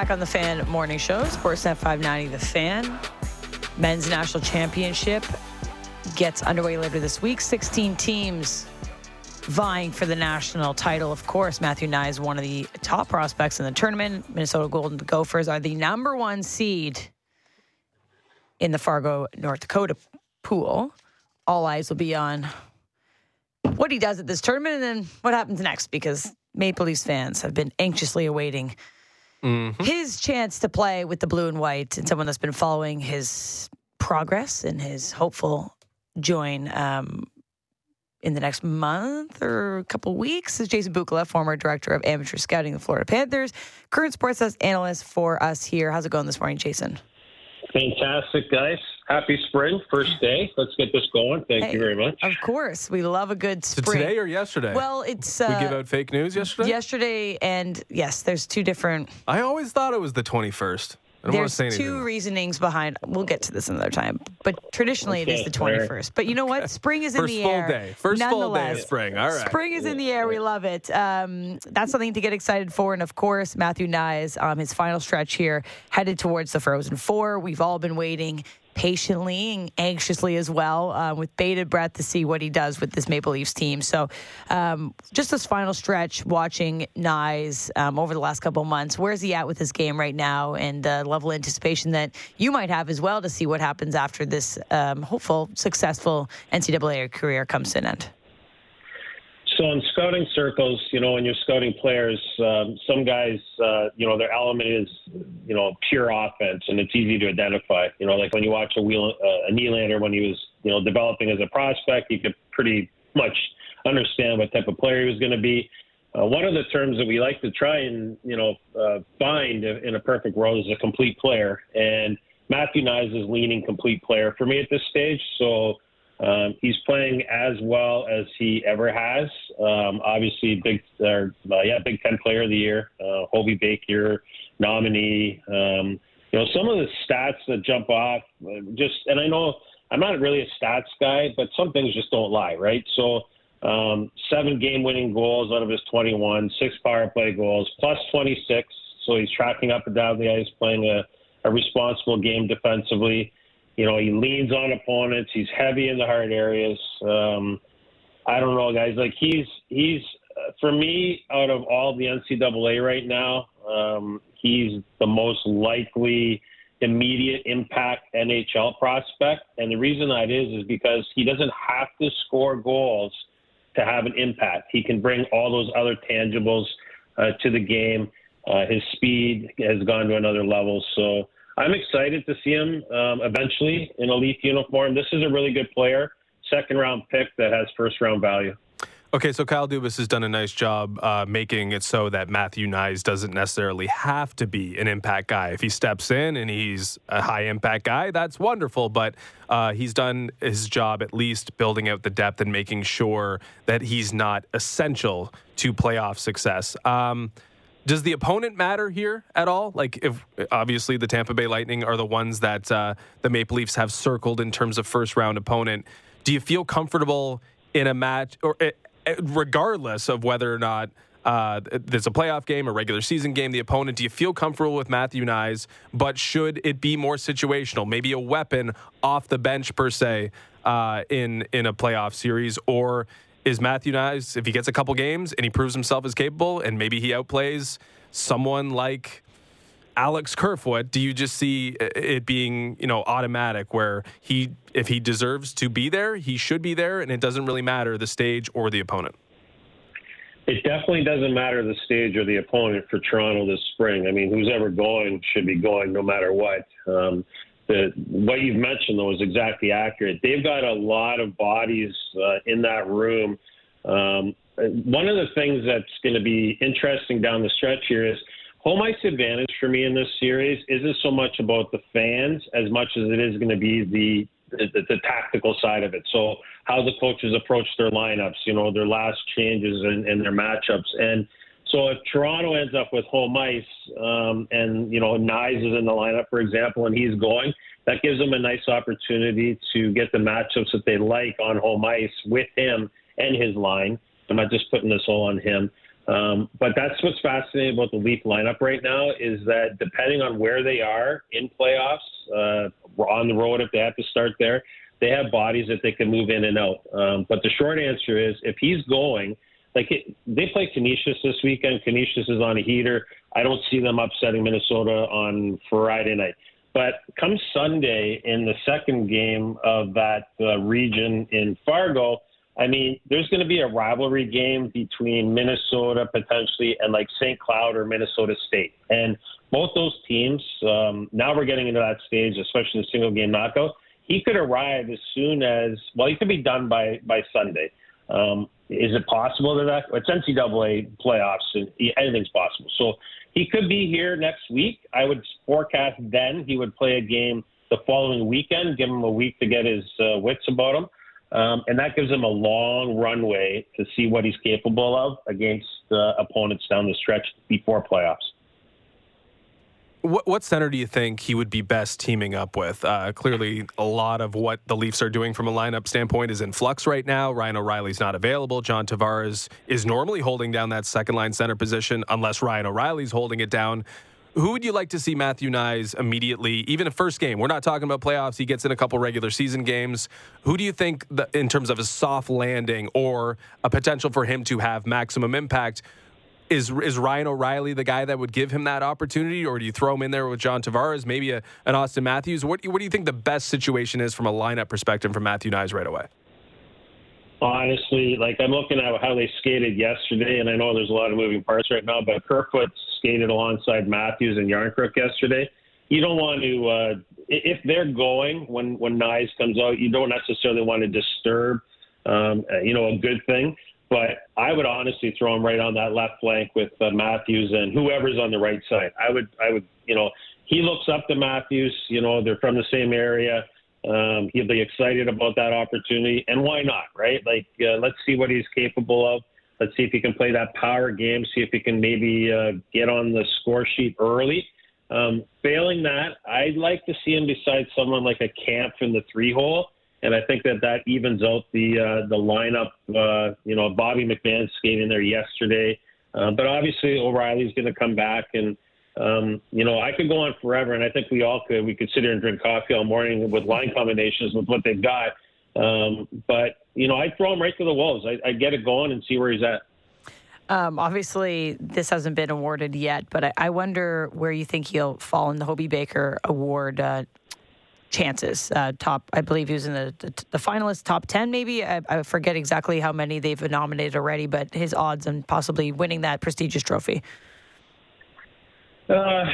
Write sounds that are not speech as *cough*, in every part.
back on the Fan Morning Show, Sportsnet 590 The Fan. Men's National Championship gets underway later this week. 16 teams vying for the national title. Of course, Matthew Knies is one of the top prospects in the tournament. Minnesota Golden Gophers are the number one seed in the Fargo, North Dakota pool. All eyes will be on what he does at this tournament and then what happens next because Maple Leafs fans have been anxiously awaiting mm-hmm. his chance to play with the blue and white and someone that's been following his progress and his hopeful join um, in the next month or a couple weeks is Jason Bukala, former director of amateur scouting, the Florida Panthers, current sports analyst for us here. How's it going this morning, Jason? Fantastic, guys. Happy spring, first day. Let's get this going. Thank hey, you very much. Of course. We love a good spring. today or yesterday? Well, it's. Uh, we give out fake news yesterday? Yesterday, and yes, there's two different. I always thought it was the 21st. There's two reasonings behind. We'll get to this another time, but traditionally okay, it is the 21st. But you know what? Spring is in First the full air. Day. First full day of spring. All right. Spring is in the air. We love it. Um, that's something to get excited for. And of course, Matthew Knies, um, his final stretch here, headed towards the Frozen Four. We've all been waiting patiently and anxiously as well, uh, with bated breath to see what he does with this Maple Leafs team. So, um, just this final stretch, watching Knies um, over the last couple months, where's he at with his game right now, and uh, level of anticipation that you might have as well to see what happens after this um, hopeful, successful NCAA career comes to an end. So in scouting circles, you know, when you're scouting players, um, some guys, uh, you know, their element is, you know, pure offense, and it's easy to identify. You know, like when you watch a wheel, uh, a Nylander when he was, you know, developing as a prospect, you could pretty much understand what type of player he was going to be. Uh, one of the terms that we like to try and, you know, uh, find in a perfect world is a complete player, and Matthew Knies is leaning complete player for me at this stage. So um, he's playing as well as he ever has. Um, obviously, big, uh, yeah, Big Ten Player of the Year, uh, Hobey Baker nominee. Um, you know, some of the stats that jump off, uh, just, and I know I'm not really a stats guy, but some things just don't lie, right? So, um, seven game-winning goals out of his 21, six power play goals, plus 26. So he's tracking up and down the ice, playing a, a responsible game defensively. You know, he leans on opponents. He's heavy in the hard areas. Um, I don't know, guys. Like he's he's for me out of all the NCAA right now, um, he's the most likely immediate impact NHL prospect. And the reason that is is because he doesn't have to score goals to have an impact. He can bring all those other tangibles uh, to the game. Uh, his speed has gone to another level. So I'm excited to see him um, eventually in a Leaf uniform. This is a really good player, second round pick that has first round value. Okay, so Kyle Dubas has done a nice job uh, making it so that Matthew Knies doesn't necessarily have to be an impact guy. If he steps in and he's a high impact guy, that's wonderful. But uh, he's done his job at least building out the depth and making sure that he's not essential to playoff success. Um, does the opponent matter here at all? Like, if obviously the Tampa Bay Lightning are the ones that uh, the Maple Leafs have circled in terms of first round opponent, do you feel comfortable in a match, or eh, eh, regardless of whether or not uh, there's a playoff game, a regular season game, the opponent, do you feel comfortable with Matthew Knies? But should it be more situational, maybe a weapon off the bench per se uh, in in a playoff series, or is Matthew Knies, if he gets a couple games and he proves himself as capable and maybe he outplays someone like Alex Kerfoot, do you just see it being, you know, automatic where he if he deserves to be there, he should be there and it doesn't really matter the stage or the opponent? It definitely doesn't matter the stage or the opponent for Toronto this spring. I mean, who's ever going should be going no matter what. Um, what you've mentioned though is exactly accurate. They've got a lot of bodies uh, in that room. Um, one of the things that's going to be interesting down the stretch here is home ice advantage for me in this series isn't so much about the fans as much as it is going to be the the, the tactical side of it. So how the coaches approach their lineups, you know, their last changes and, and their matchups. And so if Toronto ends up with home ice um, and, you know, Knies is in the lineup, for example, and he's going, that gives them a nice opportunity to get the matchups that they like on home ice with him and his line. I'm not just putting this all on him. Um, but that's what's fascinating about the Leaf lineup right now is that depending on where they are in playoffs, uh, on the road if they have to start there, they have bodies that they can move in and out. Um, but the short answer is if he's going, like it, they play Canisius this weekend. Canisius is on a heater. I don't see them upsetting Minnesota on Friday night. But come Sunday in the second game of that uh, region in Fargo, I mean, there's going to be a rivalry game between Minnesota potentially and like St. Cloud or Minnesota State. And both those teams, um, now we're getting into that stage, especially the single game knockout. He could arrive as soon as, well, he could be done by, by Sunday. Um, is it possible that that, it's NCAA playoffs and anything's possible. So he could be here next week. I would forecast then he would play a game the following weekend, give him a week to get his uh, wits about him. Um, and that gives him a long runway to see what he's capable of against uh, opponents down the stretch before playoffs. What, what, center do you think he would be best teaming up with? Uh, clearly, a lot of what the Leafs are doing from a lineup standpoint is in flux right now. Ryan O'Reilly's not available. John Tavares is normally holding down that second line center position unless Ryan O'Reilly's holding it down. Who would you like to see Matthew Knies immediately, even a first game? We're not talking about playoffs. He gets in a couple regular season games. Who do you think, that, in terms of a soft landing or a potential for him to have maximum impact, is is Ryan O'Reilly the guy that would give him that opportunity, or do you throw him in there with John Tavares, maybe a, an Auston Matthews? What what do you think the best situation is from a lineup perspective for Matthew Knies right away? Honestly, like I'm looking at how they skated yesterday, and I know there's a lot of moving parts right now, but Kerfoot skated alongside Matthews and Järnkrok yesterday. You don't want to, uh, if they're going when when Knies comes out, you don't necessarily want to disturb, um, uh, you know, a good thing. But I would honestly throw him right on that left flank with uh, Matthews and whoever's on the right side. I would, I would, you know, he looks up to Matthews. You know, they're from the same area. Um, he'll be excited about that opportunity, and why not, right? Like, uh, let's see what he's capable of. Let's see if he can play that power game. See if he can maybe uh, get on the score sheet early. Um, failing that, I'd like to see him beside someone like a Kampf in the three hole, and I think that that evens out the uh, the lineup. Uh, you know, Bobby McMann skating there yesterday, uh, but obviously O'Reilly's going to come back and um, you know, I could go on forever, and I think we all could. We could sit here and drink coffee all morning with line combinations with what they've got. Um, but you know, I throw him right to the wolves. I, I get it going and see where he's at. Um, obviously, this hasn't been awarded yet, but I, I, wonder where you think he'll fall in the Hobey Baker Award uh, chances. Uh, top, I believe he was in the, the, the finalist top 10, maybe. I, I, forget exactly how many they've nominated already, but his odds on possibly winning that prestigious trophy. Uh,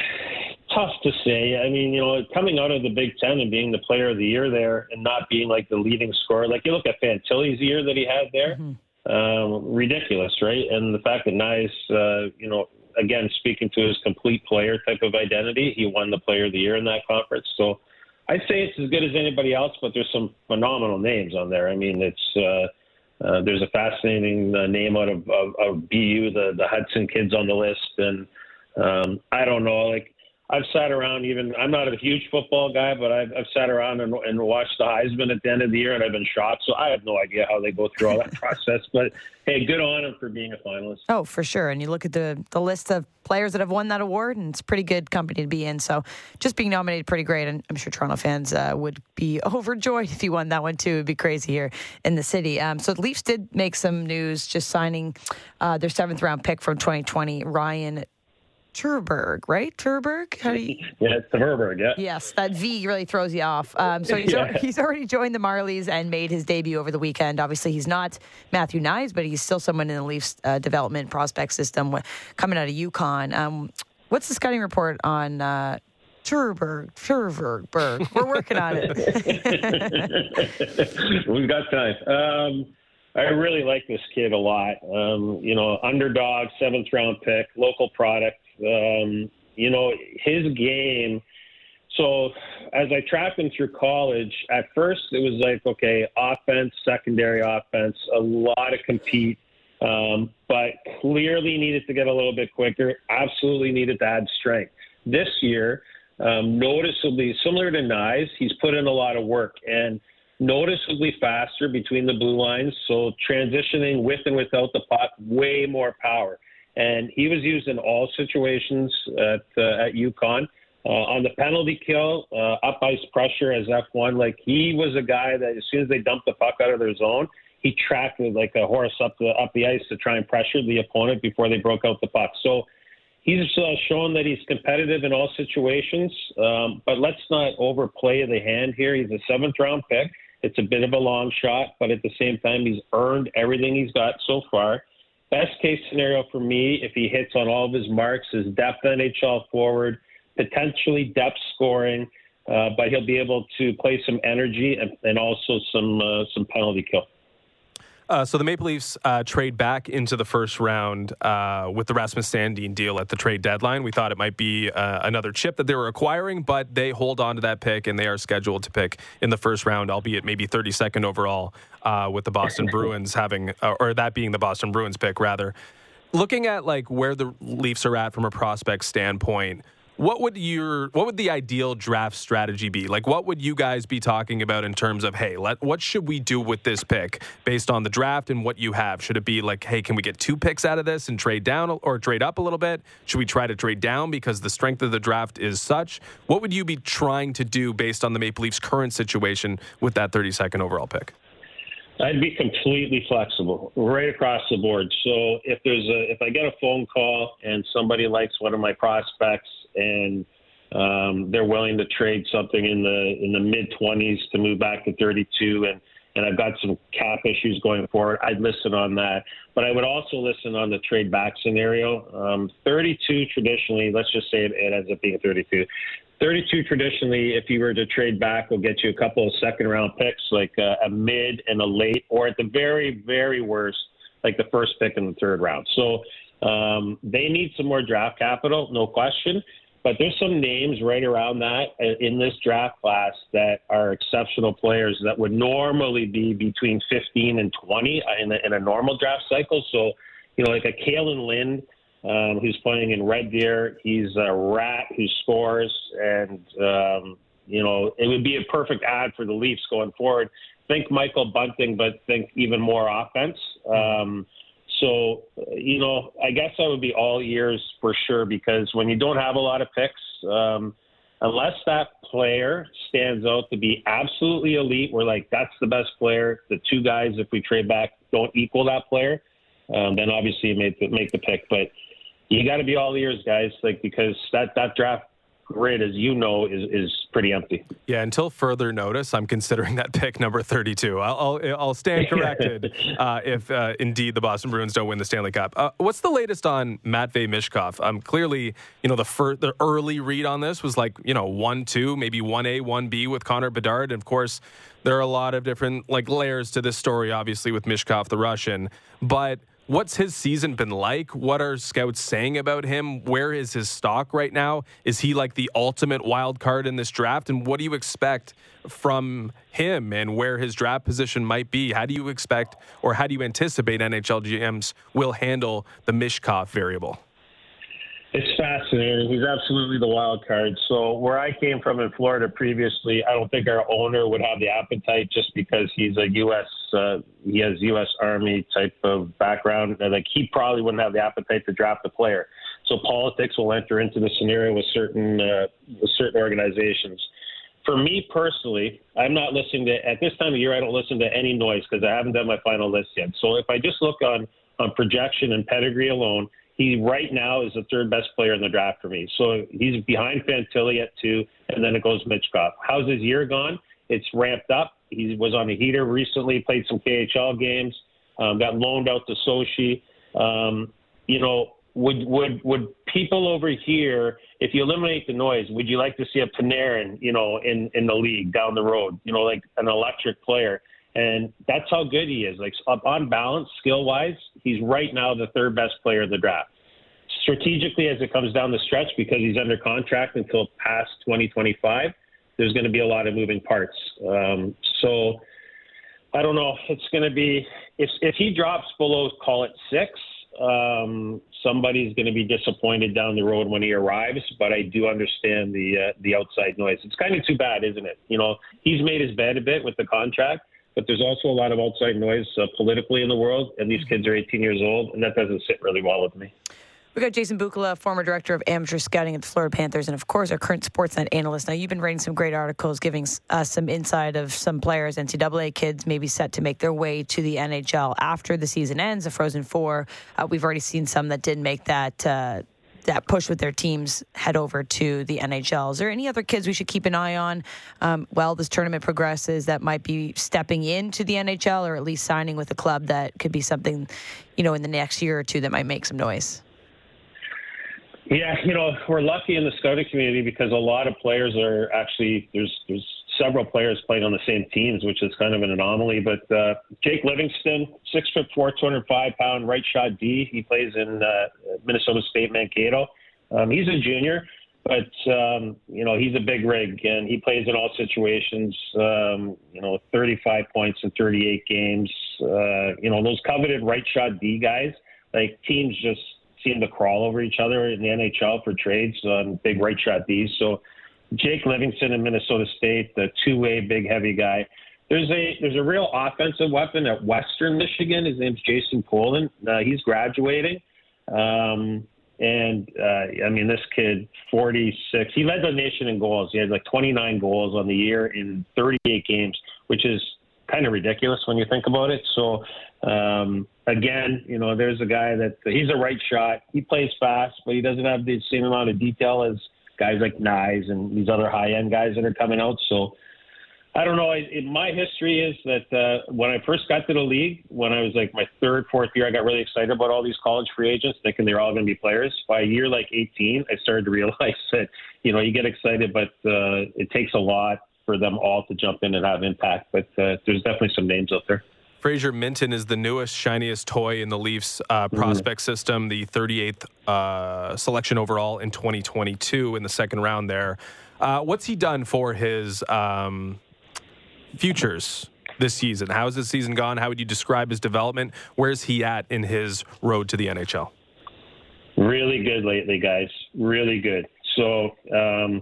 tough to say. I mean, you know, coming out of the Big Ten and being the player of the year there and not being like the leading scorer, like you look at Fantilli's year that he had there, mm-hmm. um, ridiculous, right? And the fact that Knies, uh, you know, again, speaking to his complete player type of identity, he won the player of the year in that conference. So I say it's as good as anybody else, but there's some phenomenal names on there. I mean, it's, uh, uh, there's a fascinating uh, name out of, of, of BU, the, the Hutson kids on the list. And, um, I don't know. Like I've sat around. Even I'm not a huge football guy, but I've, I've sat around and, and watched the Heisman at the end of the year, and I've been shocked. So I have no idea how they go through all that *laughs* process. But hey, good on him for being a finalist. Oh, for sure. And you look at the the list of players that have won that award, and it's pretty good company to be in. So just being nominated, pretty great. And I'm sure Toronto fans uh, would be *laughs* overjoyed if he won that one too. It'd be crazy here in the city. Um, so the Leafs did make some news, just signing uh, their seventh round pick from 2020, Ryan Terberg, right? Terberg? How do you... yeah, it's Terberg, yeah. Yes, that V really throws you off. Um, so he's, *laughs* yeah. already, he's already joined the Marlies and made his debut over the weekend. Obviously, he's not Matthew Knies, but he's still someone in the Leafs uh, development prospect system coming out of UConn. Um, what's the scouting report on uh, Terberg? Terberg. We're working on it. *laughs* We've got time. Um, I really like this kid a lot. Um, you know, underdog, seventh round pick, local product. Um, you know, his game. So as I tracked him through college, at first it was like, okay, offense, secondary offense, a lot of compete, um, but clearly needed to get a little bit quicker. Absolutely needed to add strength. This year, um, noticeably similar to Knies, he's put in a lot of work and noticeably faster between the blue lines. So transitioning with and without the puck, way more power. And he was used in all situations at uh, at UConn. Uh, on the penalty kill, uh, up ice pressure as F1, like he was a guy that as soon as they dumped the puck out of their zone, he tracked like a horse up the up the ice to try and pressure the opponent before they broke out the puck. So he's uh, shown that he's competitive in all situations. Um, but let's not overplay the hand here. He's a seventh round pick. It's a bit of a long shot, but at the same time, he's earned everything he's got so far. Best case scenario for me, if he hits on all of his marks, is depth NHL forward, potentially depth scoring, uh, but he'll be able to play some energy and, and also some uh, some penalty kill. Uh, so the Maple Leafs uh, trade back into the first round uh, with the Rasmus Sandin deal at the trade deadline. We thought it might be uh, another chip that they were acquiring, but they hold on to that pick and they are scheduled to pick in the first round, albeit maybe 32nd overall, uh, with the Boston *laughs* Bruins having, uh, or that being the Boston Bruins pick rather. Looking at like where the Leafs are at from a prospect standpoint, what would your what would the ideal draft strategy be? Like what would you guys be talking about in terms of hey, let what should we do with this pick based on the draft and what you have? Should it be like hey, can we get two picks out of this and trade down or trade up a little bit? Should we try to trade down because the strength of the draft is such? What would you be trying to do based on the Maple Leafs current situation with that 32nd overall pick? I'd be completely flexible right across the board. So if there's a if I get a phone call and somebody likes one of my prospects and um, they're willing to trade something in the in the mid 20s to move back to 32 and and I've got some cap issues going forward. I'd listen on that, but I would also listen on the trade back scenario. Um, 32 traditionally, let's just say it, it ends up being 32. 32 traditionally, if you were to trade back, will get you a couple of second round picks, like a, a mid and a late, or at the very, very worst, like the first pick in the third round. So um, they need some more draft capital, no question. But there's some names right around that uh, in this draft class that are exceptional players that would normally be between 15 and 20 uh, in a, in a normal draft cycle. So, you know, like a Kalan Lind um, who's playing in Red Deer. He's a rat who scores, and um, you know it would be a perfect ad for the Leafs going forward. Think Michael Bunting, but think even more offense. Um, so you know, I guess I would be all ears for sure because when you don't have a lot of picks. Um, unless that player stands out to be absolutely elite, we're like, that's the best player. The two guys, if we trade back, don't equal that player, um, then obviously make the, make the pick. But you got to be all ears, guys, like because that that draft grid, as you know, is is pretty empty. Yeah, until further notice, I'm considering that pick number 32. I'll I'll, I'll stand *laughs* corrected uh, if uh, indeed the Boston Bruins don't win the Stanley Cup. Uh, what's the latest on Matvey Michkov? Um, clearly, you know the fir- the early read on this was like you know one two, maybe one A, one B with Connor Bedard, and of course there are a lot of different like layers to this story. Obviously with Michkov, the Russian, but What's his season been like? What are scouts saying about him? Where is his stock right now? Is he like the ultimate wild card in this draft? And what do you expect from him and where his draft position might be? How do you expect or how do you anticipate NHL GMs will handle the Michkov variable? It's fascinating. He's absolutely the wild card. So where I came from in Florida previously, I don't think our owner would have the appetite just because he's a U.S. Uh, he has U.S. Army type of background. Like he probably wouldn't have the appetite to draft a player. So politics will enter into the scenario with certain uh, with certain organizations. For me personally, I'm not listening to at this time of year. I don't listen to any noise because I haven't done my final list yet. So if I just look on on projection and pedigree alone he right now is the third best player in the draft for me. So he's behind Fantilli at two, and then it goes Michkov. How's his year gone? It's ramped up. He was on the heater recently, played some KHL games, um, got loaned out to Sochi. Um, you know, would would would people over here, if you eliminate the noise, would you like to see a Panarin, you know, in in the league down the road? You know, like an electric player. And that's how good he is. Like on balance, skill wise, he's right now the third best player in the draft. Strategically, as it comes down the stretch, because he's under contract until past 2025, there's going to be a lot of moving parts. Um, so I don't know. It's going to be if if he drops below, call it six. Um, somebody's going to be disappointed down the road when he arrives. But I do understand the uh, the outside noise. It's kind of too bad, isn't it? You know, he's made his bed a bit with the contract but there's also a lot of outside noise uh, politically in the world, and these kids are 18 years old, and that doesn't sit really well with me. We got Jason Bukala, former director of amateur scouting at the Florida Panthers, and of course our current Sportsnet analyst. Now you've been writing some great articles, giving us some insight of some players, NCAA kids, maybe set to make their way to the NHL after the season ends. The Frozen Four. Uh, we've already seen some that didn't make that. Uh, that push with their teams head over to the NHL. Is there any other kids we should keep an eye on um, while this tournament progresses that might be stepping into the NHL or at least signing with a club that could be something, you know, in the next year or two that might make some noise? Yeah, you know, we're lucky in the scouting community because a lot of players are actually there's there's several players playing on the same teams, which is kind of an anomaly. But uh, Jake Livingston, six foot four, 205 pound right shot D. He plays in uh, Minnesota State Mankato. Um, he's a junior, but um, you know he's a big rig and he plays in all situations. Um, you know, 35 points in 38 games. Uh, you know those coveted right shot D guys. Like teams just seem to crawl over each other in the NHL for trades on big right shot D's. So Jake Livingston in Minnesota State, the two way big heavy guy. There's a there's a real offensive weapon at Western Michigan. His name's Jason Polin. Uh, he's graduating. Um, and uh, I mean, this kid, 46, he led the nation in goals. He had like 29 goals on the year in 38 games, which is kind of ridiculous when you think about it. So, um, again, you know, there's a guy that he's a right shot. He plays fast, but he doesn't have the same amount of detail as guys like Knies and these other high end guys that are coming out. So, I don't know. I, my history is that uh, when I first got to the league, when I was like my third, fourth year, I got really excited about all these college free agents, thinking they're all going to be players. By year like 18, I started to realize *laughs* that you know you get excited, but uh, it takes a lot for them all to jump in and have impact. But uh, there's definitely some names out there. Fraser Minton is the newest, shiniest toy in the Leafs uh, mm-hmm. prospect mm-hmm. system, the 38th uh, selection overall in 2022 in the second round there. Uh, what's he done for his um, futures this season? How has this season gone? How would you describe his development? Where's he at in his road to the NHL? Really good lately, guys. Really good. So, um,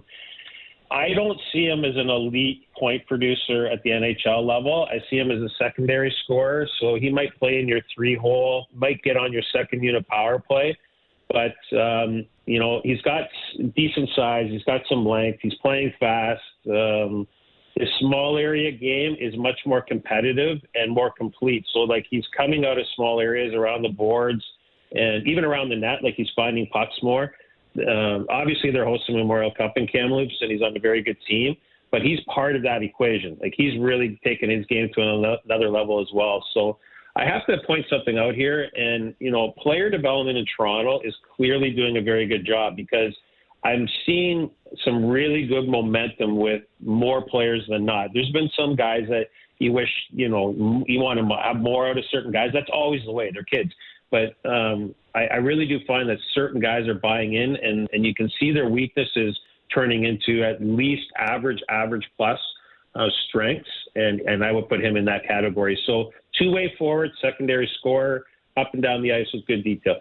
I don't see him as an elite point producer at the NHL level. I see him as a secondary scorer, so he might play in your three hole, might get on your second unit power play, but um, you know he's got decent size, he's got some length, he's playing fast. Um, his small area game is much more competitive and more complete. So like he's coming out of small areas around the boards and even around the net, like he's finding pucks more. Um, obviously, they're hosting Memorial Cup in Kamloops, and he's on a very good team. But he's part of that equation. Like he's really taken his game to another level as well. So I have to point something out here, and you know, player development in Toronto is clearly doing a very good job because I'm seeing some really good momentum with more players than not. There's been some guys that you wish, you know, you want to have more out of certain guys. That's always the way. They're kids. But um, I, I really do find that certain guys are buying in, and, and you can see their weaknesses turning into at least average, average plus uh, strengths, and, and I would put him in that category. So two way forward, secondary scorer, up and down the ice with good detail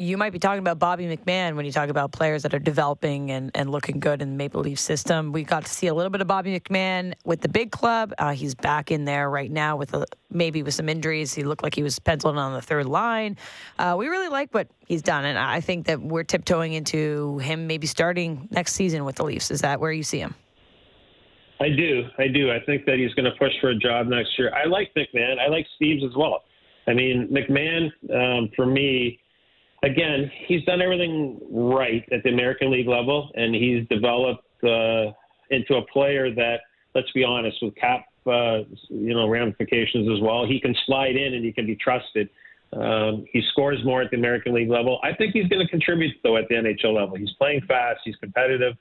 you might be talking about Bobby McMann when you talk about players that are developing and, and looking good in the Maple Leaf system. We got to see a little bit of Bobby McMann with the big club. Uh, he's back in there right now with a, maybe with some injuries. He looked like he was penciled on the third line. Uh, we really like what he's done, and I think that we're tiptoeing into him maybe starting next season with the Leafs. Is that where you see him? I do. I do. I think that he's going to push for a job next year. I like McMann. I like Steeves as well. I mean, McMann, um, for me, again, he's done everything right at the American League level, and he's developed uh, into a player that, let's be honest, with cap, uh, you know, ramifications as well, he can slide in and he can be trusted. Um, he scores more at the American League level. I think he's going to contribute though at the NHL level. He's playing fast, he's competitive,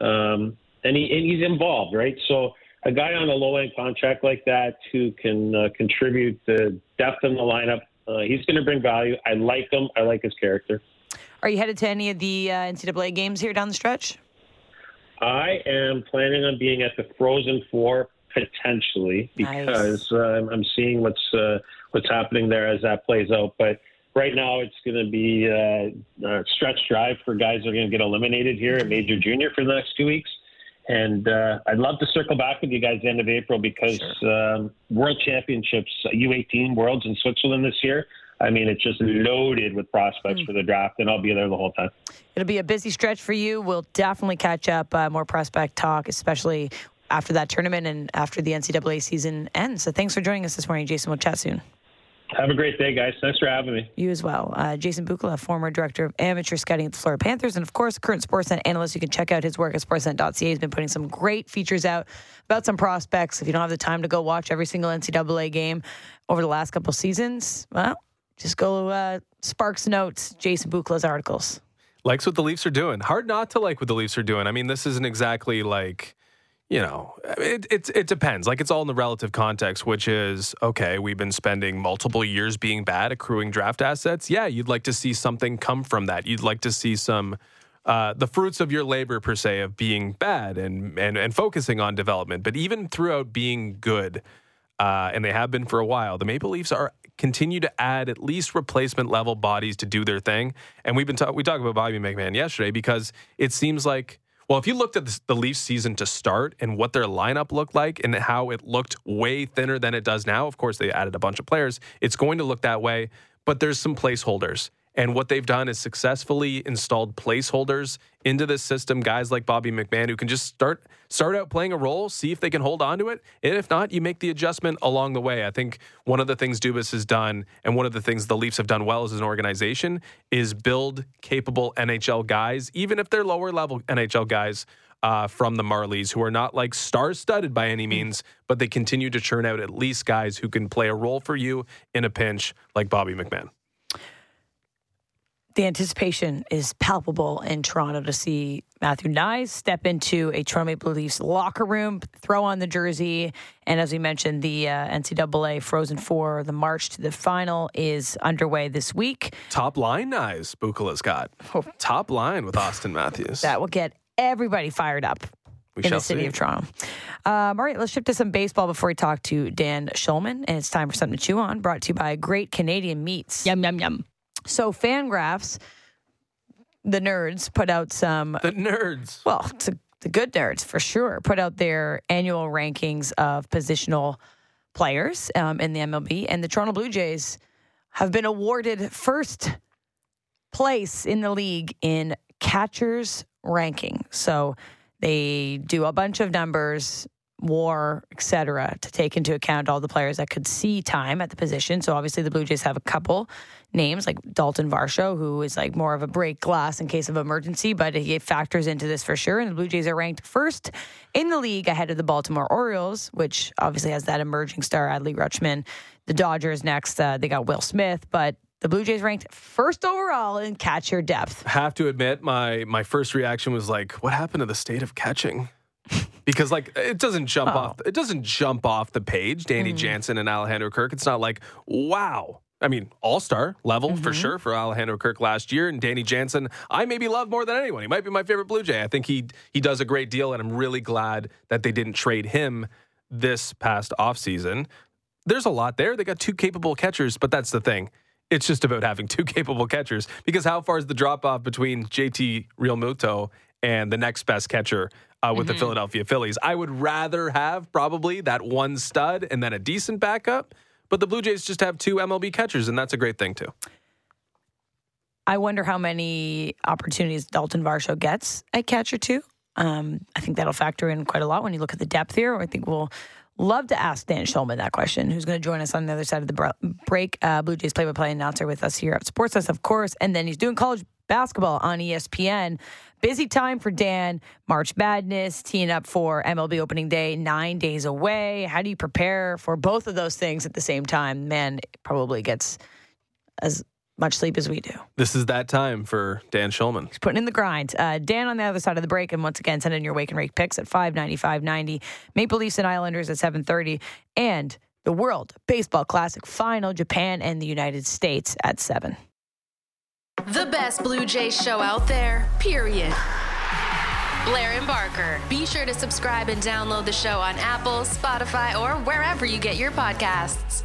um, and he and he's involved, right? So a guy on a low end contract like that who can uh, contribute the depth in the lineup uh, he's going to bring value. I like him. I like his character. Are you headed to any of the uh, NCAA games here down the stretch? I am planning on being at the Frozen Four potentially because nice. uh, I'm seeing what's uh, what's happening there as that plays out. But right now, it's going to be uh, a stretch drive for guys that are going to get eliminated here at Major Junior for the next two weeks. And uh, I'd love to circle back with you guys end of April because sure. um, World Championships, U18 Worlds in Switzerland this year. I mean, it's just loaded with prospects mm. for the draft, and I'll be there the whole time. It'll be a busy stretch for you. We'll definitely catch up uh, more prospect talk, especially after that tournament and after the NCAA season ends. So thanks for joining us this morning, Jason. We'll chat soon. Have a great day, guys. Thanks for having me. You as well. Uh, Jason Bukala, former director of amateur scouting at the Florida Panthers, and of course, current Sportsnet analyst. You can check out his work at sportsnet.ca. He's been putting some great features out about some prospects. If you don't have the time to go watch every single NCAA game over the last couple seasons, well, just go uh, Sparks Notes, Jason Bukala's articles. Likes what the Leafs are doing. Hard not to like what the Leafs are doing. I mean, this isn't exactly like you know, it, it, it depends. Like it's all in the relative context, which is okay, we've been spending multiple years being bad, accruing draft assets. Yeah, you'd like to see something come from that. You'd like to see some, uh, the fruits of your labor, per se, of being bad and, and, and focusing on development. But even throughout being good, uh, and they have been for a while, the Maple Leafs are continue to add at least replacement level bodies to do their thing. And we've been talking, we talked about Bobby McMann yesterday because it seems like well, if you looked at the Leafs season to start and what their lineup looked like and how it looked way thinner than it does now, of course, they added a bunch of players. It's going to look that way, but there's some placeholders. And what they've done is successfully installed placeholders into this system, guys like Bobby McMann who can just start start out playing a role, see if they can hold on to it. And if not, you make the adjustment along the way. I think one of the things Dubas has done and one of the things the Leafs have done well as an organization is build capable NHL guys, even if they're lower level NHL guys. Uh, from the Marlies, who are not like star studded by any means, but they continue to churn out at least guys who can play a role for you in a pinch, like Bobby McMann the anticipation is palpable in Toronto to see Matthew Knies step into a Toronto Maple Leafs locker room, throw on the jersey, and as we mentioned, the uh, NCAA Frozen Four, the march to the final, is underway this week. Top line Knies, Bukala's got oh. top line with Auston Matthews. That will get everybody fired up. We in the city see. of Toronto. Um, all right, let's shift to some baseball before we talk to Dan Shulman. And it's time for something to chew on, brought to you by Great Canadian Meats. Yum, yum, yum. So Fangraphs, the nerds, put out some. The nerds. Well, the good nerds for sure put out their annual rankings of positional players um, in the MLB, and the Toronto Blue Jays have been awarded first place in the league in catchers ranking. So they do a bunch of numbers war, etc., to take into account all the players that could see time at the position. So obviously the Blue Jays have a couple names like Dalton Varsho, who is like more of a break glass in case of emergency, but he factors into this for sure. And the Blue Jays are ranked first in the league ahead of the Baltimore Orioles, which obviously has that emerging star Adley Rutschman. The Dodgers next, uh, they got Will Smith, but the Blue Jays ranked first overall in catcher depth. Have to admit, my my first reaction was like, "What happened to the state of catching?" Because like it doesn't jump oh. off it doesn't jump off the page danny mm. jansen and alejandro kirk it's not like wow I mean, all star level mm-hmm. for sure for Alejandro Kirk last year. And Danny Jansen, I maybe love more than anyone. He might be my favorite Blue Jay. I think he he does a great deal, and I'm really glad that they didn't trade him this past offseason. There's a lot there. They got two capable catchers, but that's the thing. It's just about having *laughs* two capable catchers because how far is the drop off between JT Realmuto and the next best catcher uh, with mm-hmm. the Philadelphia Phillies. I would rather have probably that one stud and then a decent backup, but the Blue Jays just have two MLB catchers, and that's a great thing too. I wonder how many opportunities Dalton Varsho gets at catcher too. Um, I think that'll factor in quite a lot when you look at the depth here. I think we'll love to ask Dan Shulman that question, who's going to join us on the other side of the break. Uh, Blue Jays play-by-play announcer with us here at Sportsnet, of course, and then he's doing college basketball on ESPN. Busy time for Dan. March Madness, teeing up for MLB opening day, nine days away. How do you prepare for both of those things at the same time? Man, probably gets as much sleep as we do. This is that time for Dan Shulman. He's putting in the grind. Uh, Dan on the other side of the break, and once again, send in your wake and rake picks at 590, Maple Leafs and Islanders at 730, and the World Baseball Classic final, Japan and the United States at 7. The best Blue Jays show out there, period. Blair and Barker. Be sure to subscribe and download the show on Apple, Spotify, or wherever you get your podcasts.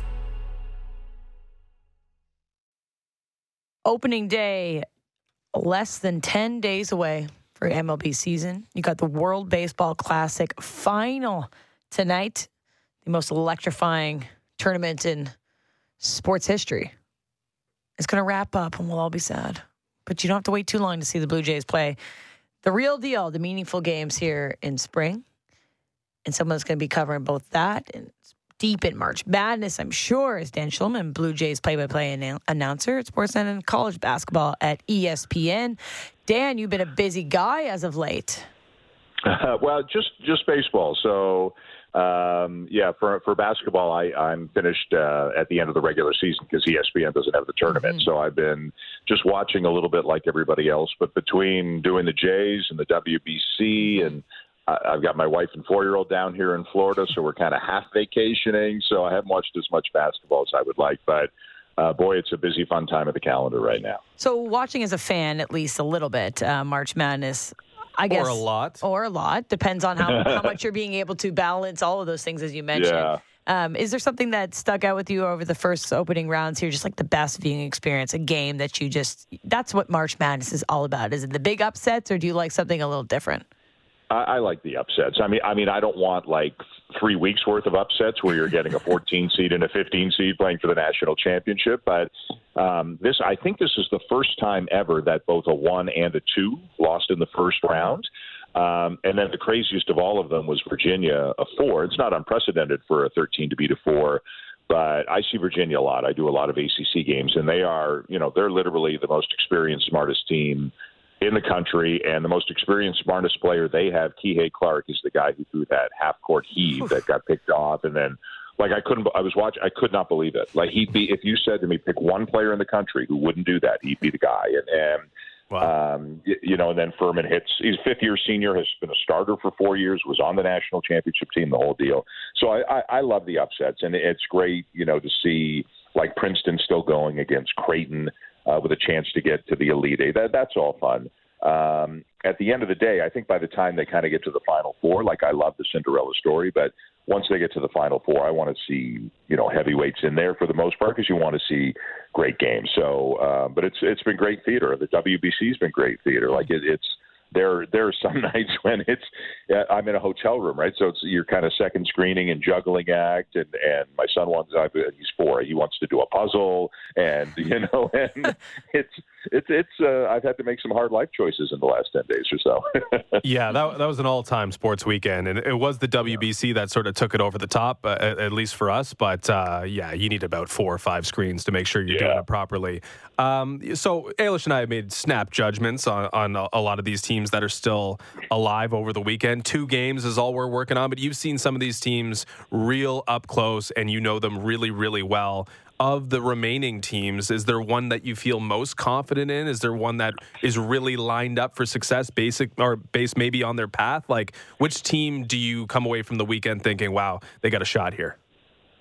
Opening day, less than 10 days away for MLB season. You got the World Baseball Classic final tonight, the most electrifying tournament in sports history. It's going to wrap up and we'll all be sad. But you don't have to wait too long to see the Blue Jays play the real deal, the meaningful games here in spring. And someone's going to be covering both that and deep in March Madness, I'm sure, is Dan Shulman, Blue Jays play by play announcer at Sportsnet and college basketball at ESPN. Dan, you've been a busy guy as of late. Uh, *laughs* well, just just baseball. So um, yeah, for for basketball, I, I'm finished uh, at the end of the regular season because ESPN doesn't have the tournament. Mm-hmm. So I've been just watching a little bit like everybody else. But between doing the Jays and the WBC, and I've got my wife and four year old down here in Florida, so we're kind of half vacationing. So I haven't watched as much basketball as I would like, but. Uh, boy, it's a busy, fun time of the calendar right now. So, watching as a fan, at least a little bit, uh, March Madness, I guess. Or a lot. Or a lot. Depends on how, how much *laughs* you're being able to balance all of those things, as you mentioned. Yeah. Um, is there something that stuck out with you over the first opening rounds here? Just like the best viewing experience, a game that you just, that's what March Madness is all about. Is it the big upsets or do you like something a little different? I, I like the upsets. I mean, I mean, I don't want like three weeks worth of upsets where you're getting a 14 *laughs* seed and a 15 seed playing for the national championship. But um, this, I think, this is the first time ever that both a one and a two lost in the first round. Um, and then the craziest of all of them was Virginia, a four. It's not unprecedented for a 13 to beat a four, but I see Virginia a lot. I do a lot of ACC games, and they are, you know, they're literally the most experienced, smartest team in the country, and the most experienced, smartest player they have, Kihei Clark, is the guy who threw that half court heave that got picked off, and then like I couldn't, I was watching, I could not believe it. Like he'd be, if you said to me, pick one player in the country who wouldn't do that, he'd be the guy. And, and wow. um, you, you know, and then Furman hits. He's fifth year senior, has been a starter for four years, was on the national championship team, the whole deal. So I, I, I love the upsets, and it's great, you know, to see like Princeton still going against Creighton uh, with a chance to get to the Elite Eight. That, that's all fun. Um, at the end of the day, I think by the time they kind of get to the Final Four, like I love the Cinderella story, but once they get to the Final Four, I want to see you know heavyweights in there for the most part because you want to see great games. So, uh, but it's it's been great theater. The WBC's been great theater. Like it, it's there there are some *laughs* nights when it's I'm in a hotel room, right? So it's you're kind of second screening and juggling act, and and my son wants he's four, he wants to do a puzzle, and you *laughs* know, and it's it's it's uh, I've had to make some hard life choices in the last ten days or so. *laughs* yeah, that that was an all time sports weekend, and it was the WBC that sort of took it over the top, uh, at, at, least for us. But uh, yeah, you need about four or five screens to make sure you're yeah. doing it properly. Um, so Ailish and I have made snap judgments on on a lot of these teams teams that are still alive over the weekend. Two games is all we're working on, but you've seen some of these teams real up close and you know them really, really well. Of the remaining teams, is there one that you feel most confident in? Is there one that is really lined up for success, basic or based maybe on their path? Like, which team do you come away from the weekend thinking, wow, they got a shot here?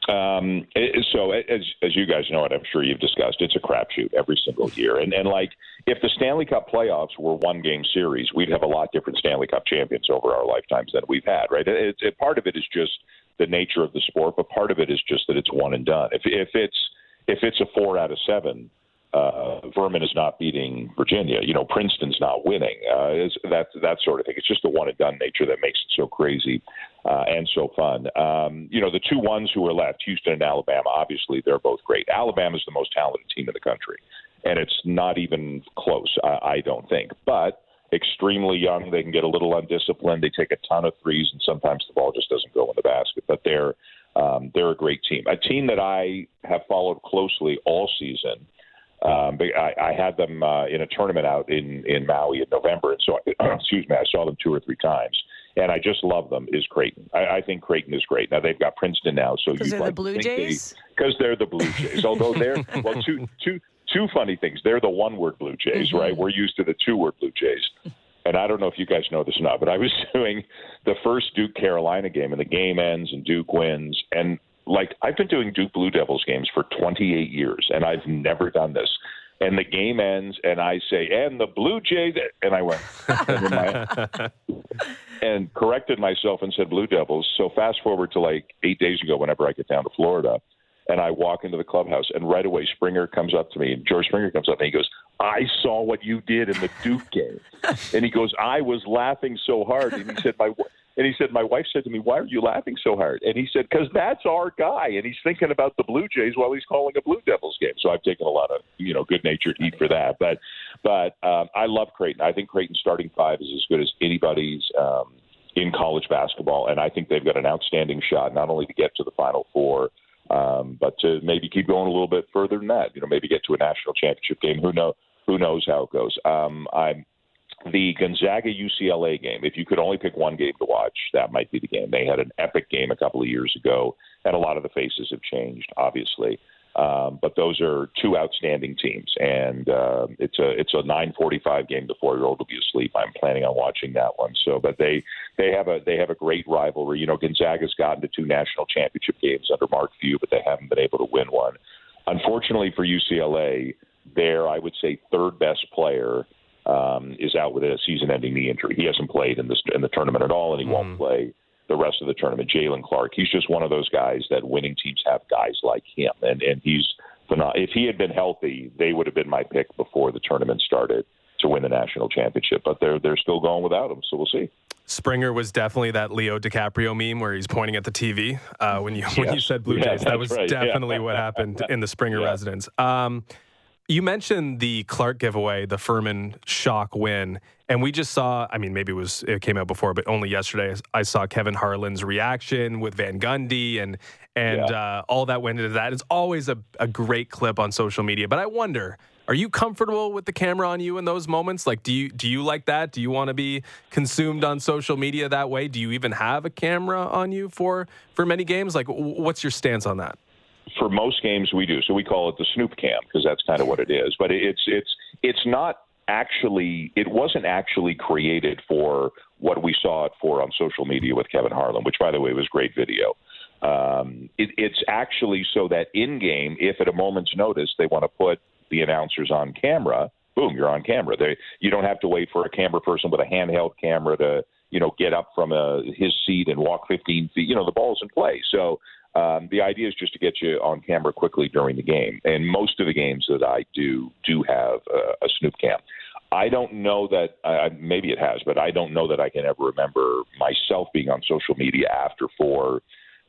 Um, so as as you guys know, and I'm sure you've discussed, it's a crapshoot every single year. And and like if the Stanley Cup playoffs were one game series, we'd have a lot different Stanley Cup champions over our lifetimes than we've had. Right? It, it, part of it is just the nature of the sport, but part of it is just that it's one and done. If if it's if it's a four out of seven, uh, Furman is not beating Virginia. You know, Princeton's not winning. Uh, that that sort of thing. It's just the one and done nature that makes it so crazy uh, and so fun. Um, you know, the two ones who are left, Houston and Alabama. Obviously, they're both great. Alabama is the most talented team in the country, and it's not even close. I, I don't think, but extremely young. They can get a little undisciplined. They take a ton of threes, and sometimes the ball just doesn't go in the basket. But they're um, they're a great team. A team that I have followed closely all season um, I, I had them uh, in a tournament out in in Maui in November, and so *clears throat* excuse me, I saw them two or three times, and I just love them. Is Creighton? I, I think Creighton is great. Now they've got Princeton now, so you they're like, the Blue Jays because they, are the Blue Jays. Although they're well, two two two funny things. They're the one word Blue Jays, mm-hmm. right? We're used to the two word Blue Jays. And I don't know if you guys know this or not, but I was *laughs* doing the first Duke Carolina game, and the game ends and Duke wins, and like I've been doing Duke Blue Devils games for 28 years, and I've never done this. And the game ends, and I say, "And the Blue Jays," and I went and, my, *laughs* and corrected myself and said Blue Devils. So fast forward to like eight days ago, whenever I get down to Florida, and I walk into the clubhouse, and right away Springer comes up to me, and George Springer comes up, and he goes, "I saw what you did in the Duke game," *laughs* and he goes, "I was laughing so hard," and he said, "My." And he said, My wife said to me, Why are you laughing so hard? And he said, Because that's our guy. And he's thinking about the Blue Jays while he's calling a Blue Devils game. So I've taken a lot of, you know, good natured heat for that. But but um, I love Creighton. I think Creighton's starting five is as good as anybody's um, in college basketball. And I think they've got an outstanding shot, not only to get to the Final Four, um, but to maybe keep going a little bit further than that. You know, maybe get to a national championship game. Who know? Who knows how it goes? Um, I'm the Gonzaga UCLA game. If you could only pick one game to watch, that might be the game. They had an epic game a couple of years ago, and a lot of the faces have changed, obviously. Um, but those are two outstanding teams, and uh, it's a it's a 9:45 game. The four-year-old will be asleep. I'm planning on watching that one. So, but they they have a they have a great rivalry. You know, Gonzaga's gotten to two national championship games under Mark Few, but they haven't been able to win one. Unfortunately for UCLA, their I would say third best player um, is out with a season-ending knee injury. He hasn't played in this in the tournament at all, and he mm. won't play the rest of the tournament. Jaylen Clark, he's just one of those guys that winning teams have guys like him, and and he's phenomenal. If he had been healthy, they would have been my pick before the tournament started to win the national championship. But they're they're still going without him, so we'll see. Springer was definitely that Leo DiCaprio meme where he's pointing at the TV uh, when you when yes. you said Blue Jays. Yeah, that was right. definitely yeah. what happened in the Springer *laughs* yeah. residence. Um, you mentioned the Clark giveaway, the Furman shock win, and we just saw. I mean, maybe it was it came out before, but only yesterday I saw Kevin Harlan's reaction with Van Gundy and and yeah. uh, all that went into that. It's always a, a great clip on social media, but I wonder. Are you comfortable with the camera on you in those moments? Like, do you do you like that? Do you want to be consumed on social media that way? Do you even have a camera on you for for many games? Like, what's your stance on that? For most games we do. So we call it the Snoop Cam because that's kind of what it is. But it's it's it's not actually it wasn't actually created for what we saw it for on social media with Kevin Harlan, which by the way was great video. Um, it, it's actually so that in game, if at a moment's notice they want to put the announcers on camera, boom, you're on camera. They you don't have to wait for a camera person with a handheld camera to you know get up from a, his seat and walk 15 feet. You know the ball's in play, so um, the idea is just to get you on camera quickly during the game, and most of the games that I do do have a, a snoop cam. I don't know that uh, maybe it has, but I don't know that I can ever remember myself being on social media after for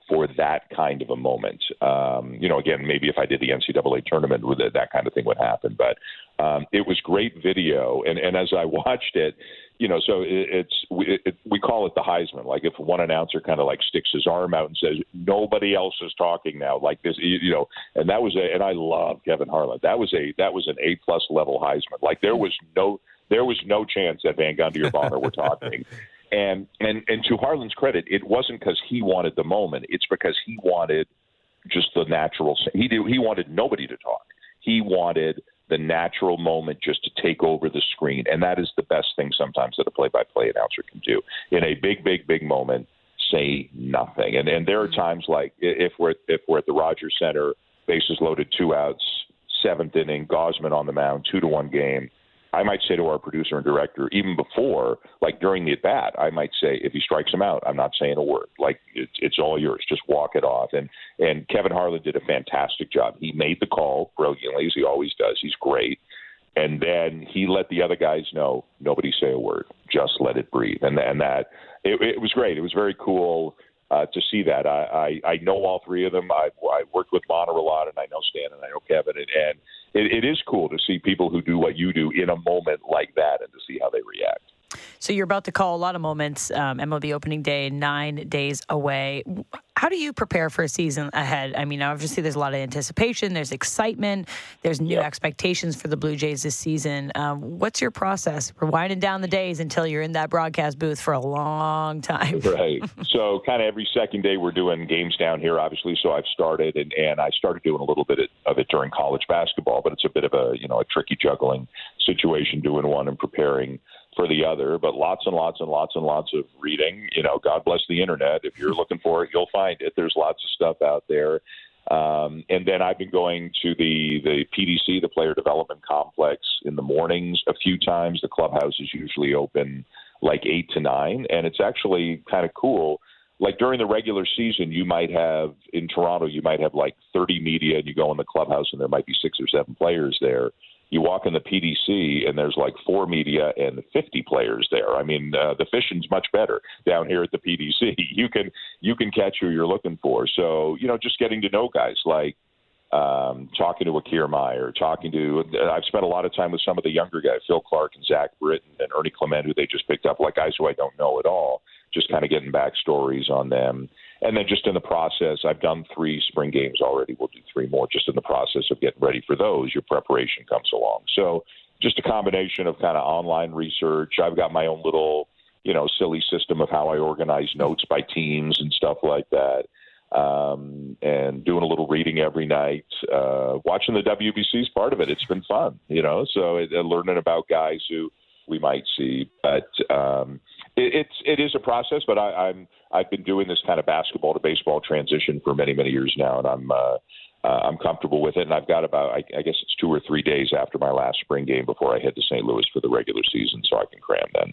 for that kind of a moment. Um, you know, again, maybe if I did the NCAA tournament, that kind of thing would happen. But um, it was great video, and and as I *laughs* watched it, you know, so it, it's we, it, we call it the Heisman. Like if one announcer kind of like sticks his arm out and says nobody else is talking now, like this, you know, and that was a and I love Kevin Harlan. That was a that was an A plus level Heisman. Like there was no there was no chance that Van Gundy or Bonner were talking. *laughs* And and and to Harlan's credit, it wasn't because he wanted the moment. It's because he wanted just the natural. He did, he wanted nobody to talk. He wanted the natural moment just to take over the screen. And that is the best thing sometimes that a play by play announcer can do. In a big, big, big moment, say nothing. And and there are times like if we're if we're at the Rogers Center, bases loaded, two outs, seventh inning, Gausman on the mound, two to one game. I might say to our producer and director, even before, like during the at bat, I might say, if he strikes him out, I'm not saying a word. Like it's it's all yours. Just walk it off. And and Kevin Harlan did a fantastic job. He made the call brilliantly, as he always does. He's great. And then he let the other guys know, nobody say a word. Just let it breathe. And and that it, it was great. It was very cool uh, to see that. I, I I know all three of them. I've, I've worked with Bonner a lot, and I know Stan, and I know Kevin, and, and it, it is cool to see people who do what you do in a moment like that, and to see how they react. So you're about to call a lot of moments. Um, MLB opening day, nine days away. How do you prepare for a season ahead? I mean, obviously there's a lot of anticipation, there's excitement, there's new yep. expectations for the Blue Jays this season. Um, what's your process? We're winding down the days until you're in that broadcast booth for a long time. *laughs* right. So kind of every second day we're doing games down here, obviously. So I've started, and, and I started doing a little bit of it during college basketball, but it's a bit of a you know a tricky juggling situation doing one and preparing for the other, but lots and lots and lots and lots of reading. You know, God bless the internet. If you're looking for it, you'll find it. There's lots of stuff out there. Um, and then I've been going to the the PDC, the Player Development Complex, in the mornings a few times. The clubhouse is usually open like eight to nine, and it's actually kind of cool. like during the regular season, you might have in Toronto, you might have like 30 media, and you go in the clubhouse, and there might be six or seven players there. You walk in the PDC, and there's like four media and 50 players there. I mean, uh, the fishing's much better down here at the PDC. *laughs* You can you can catch who you're looking for. So you know, just getting to know guys like um, talking to Akir Meyer, talking to. I've spent a lot of time with some of the younger guys, Phil Clark and Zach Britton and Ernie Clement, who they just picked up, like guys who I don't know at all. Just kind of getting backstories on them, and then just in the process, I've done three spring games already. We'll do three more. Just in the process of getting ready for those, your preparation comes along. So just a combination of kind of online research. I've got my own little, you know, silly system of how I organize notes by teams and stuff like that um, and doing a little reading every night. Uh, watching the WBC is part of it. It's been fun, you know. So it, uh, learning about guys who we might see, but um, it, it's it is a process. But I, I'm I've been doing this kind of basketball to baseball transition for many many years now, and I'm. Uh, uh, I'm comfortable with it, and I've got about I, I guess it's two or three days after my last spring game before I head to St. Louis for the regular season, so I can cram then.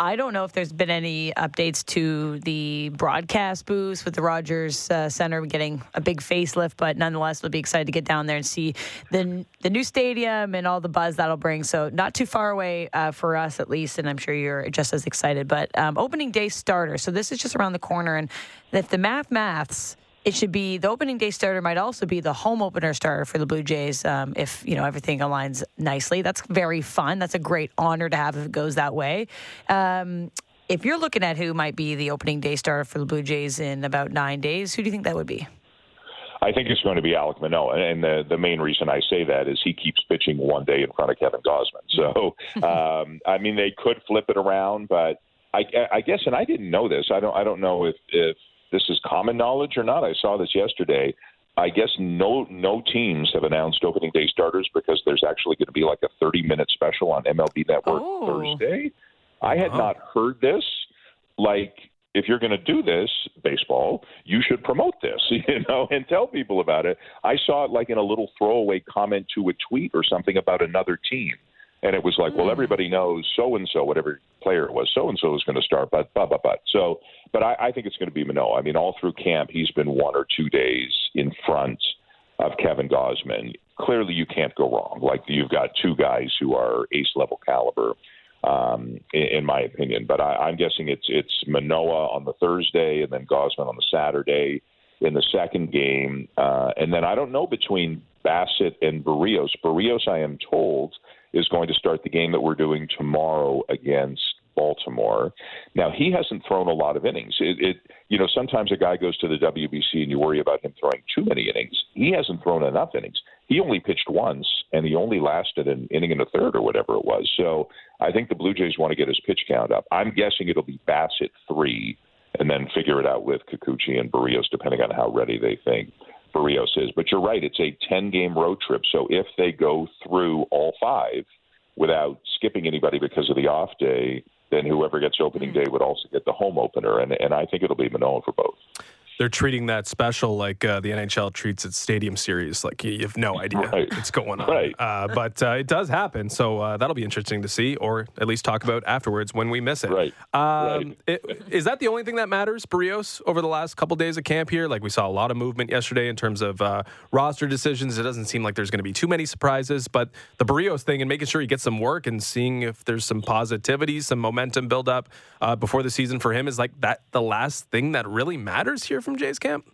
I don't know if there's been any updates to the broadcast booth with the Rogers uh, Center getting a big facelift, but nonetheless, we'll be excited to get down there and see the the new stadium and all the buzz that'll bring. So not too far away uh, for us, at least, and I'm sure you're just as excited. But um, opening day starter, so this is just around the corner, and if the math maths it should be the opening day starter might also be the home opener starter for the Blue Jays um, if you know everything aligns nicely. That's very fun. That's a great honor to have if it goes that way. Um, if you're looking at who might be the opening day starter for the Blue Jays in about nine days, who do you think that would be? I think it's going to be Alek Manoah, and the the main reason I say that is he keeps pitching one day in front of Kevin Gausman. So, *laughs* um, I mean, they could flip it around, but I, I guess, and I didn't know this. I don't I don't know if if this is common knowledge or not. I saw this yesterday. I guess no no teams have announced opening day starters because there's actually going to be like a 30 minute special on MLB Network oh. Thursday. I had uh-huh. not heard this. Like, if you're going to do this baseball, you should promote this, *laughs* you know, and tell people about it. I saw it like in a little throwaway comment to a tweet or something about another team. And it was like, well, hmm. everybody knows so and so, whatever player it was, so and so is going to start, but, but, but, but. So, but I, I think it's going to be Manoah. I mean, all through camp, he's been one or two days in front of Kevin Gausman. Clearly, you can't go wrong. Like, you've got two guys who are ace level caliber, um, in, in my opinion. But I, I'm guessing it's it's Manoah on the Thursday and then Gausman on the Saturday in the second game. Uh, and then I don't know between Bassitt and Berrios. Berrios, I am told, is going to start the game that we're doing tomorrow against Baltimore. Now he hasn't thrown a lot of innings. It, it you know sometimes a guy goes to the WBC and you worry about him throwing too many innings. He hasn't thrown enough innings. He only pitched once and he only lasted an inning and a third or whatever it was. So I think the Blue Jays want to get his pitch count up. I'm guessing it'll be Bassitt three and then figure it out with Kikuchi and Berrios depending on how ready they think. Berrios is. But you're right, it's a 10 game road trip. So if they go through all five without skipping anybody because of the off day, then whoever gets opening hmm. day would also get the home opener. And, and I think it'll be Manoah for both they're treating that special like uh, the NHL treats its Stadium Series. Like you have no idea right. what's going on. Right. Uh, but uh, it does happen, so uh, that'll be interesting to see, or at least talk about afterwards when we miss it. Right. Um, right. It, is that the only thing that matters, Berrios, over the last couple days of camp here? Like we saw a lot of movement yesterday in terms of uh, roster decisions. It doesn't seem like there's going to be too many surprises, but the Berrios thing and making sure he gets some work and seeing if there's some positivity, some momentum build up uh, before the season for him is like that. The last thing that really matters here from Jay's camp.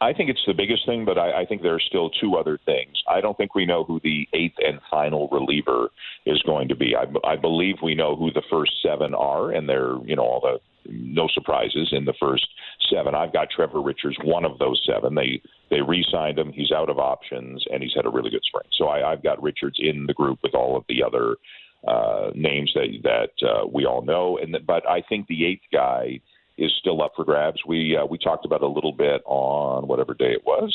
I think it's the biggest thing, but I, I think there are still two other things. I don't think we know who the eighth and final reliever is going to be. I, I believe we know who the first seven are, and they're you know all the no surprises in the first seven. I've got Trevor Richards, one of those seven. They they re-signed him. He's out of options, and he's had a really good spring. So I, I've got Richards in the group with all of the other uh, names that that uh, we all know. And but I think the eighth guy is still up for grabs. We uh, we talked about a little bit on whatever day it was,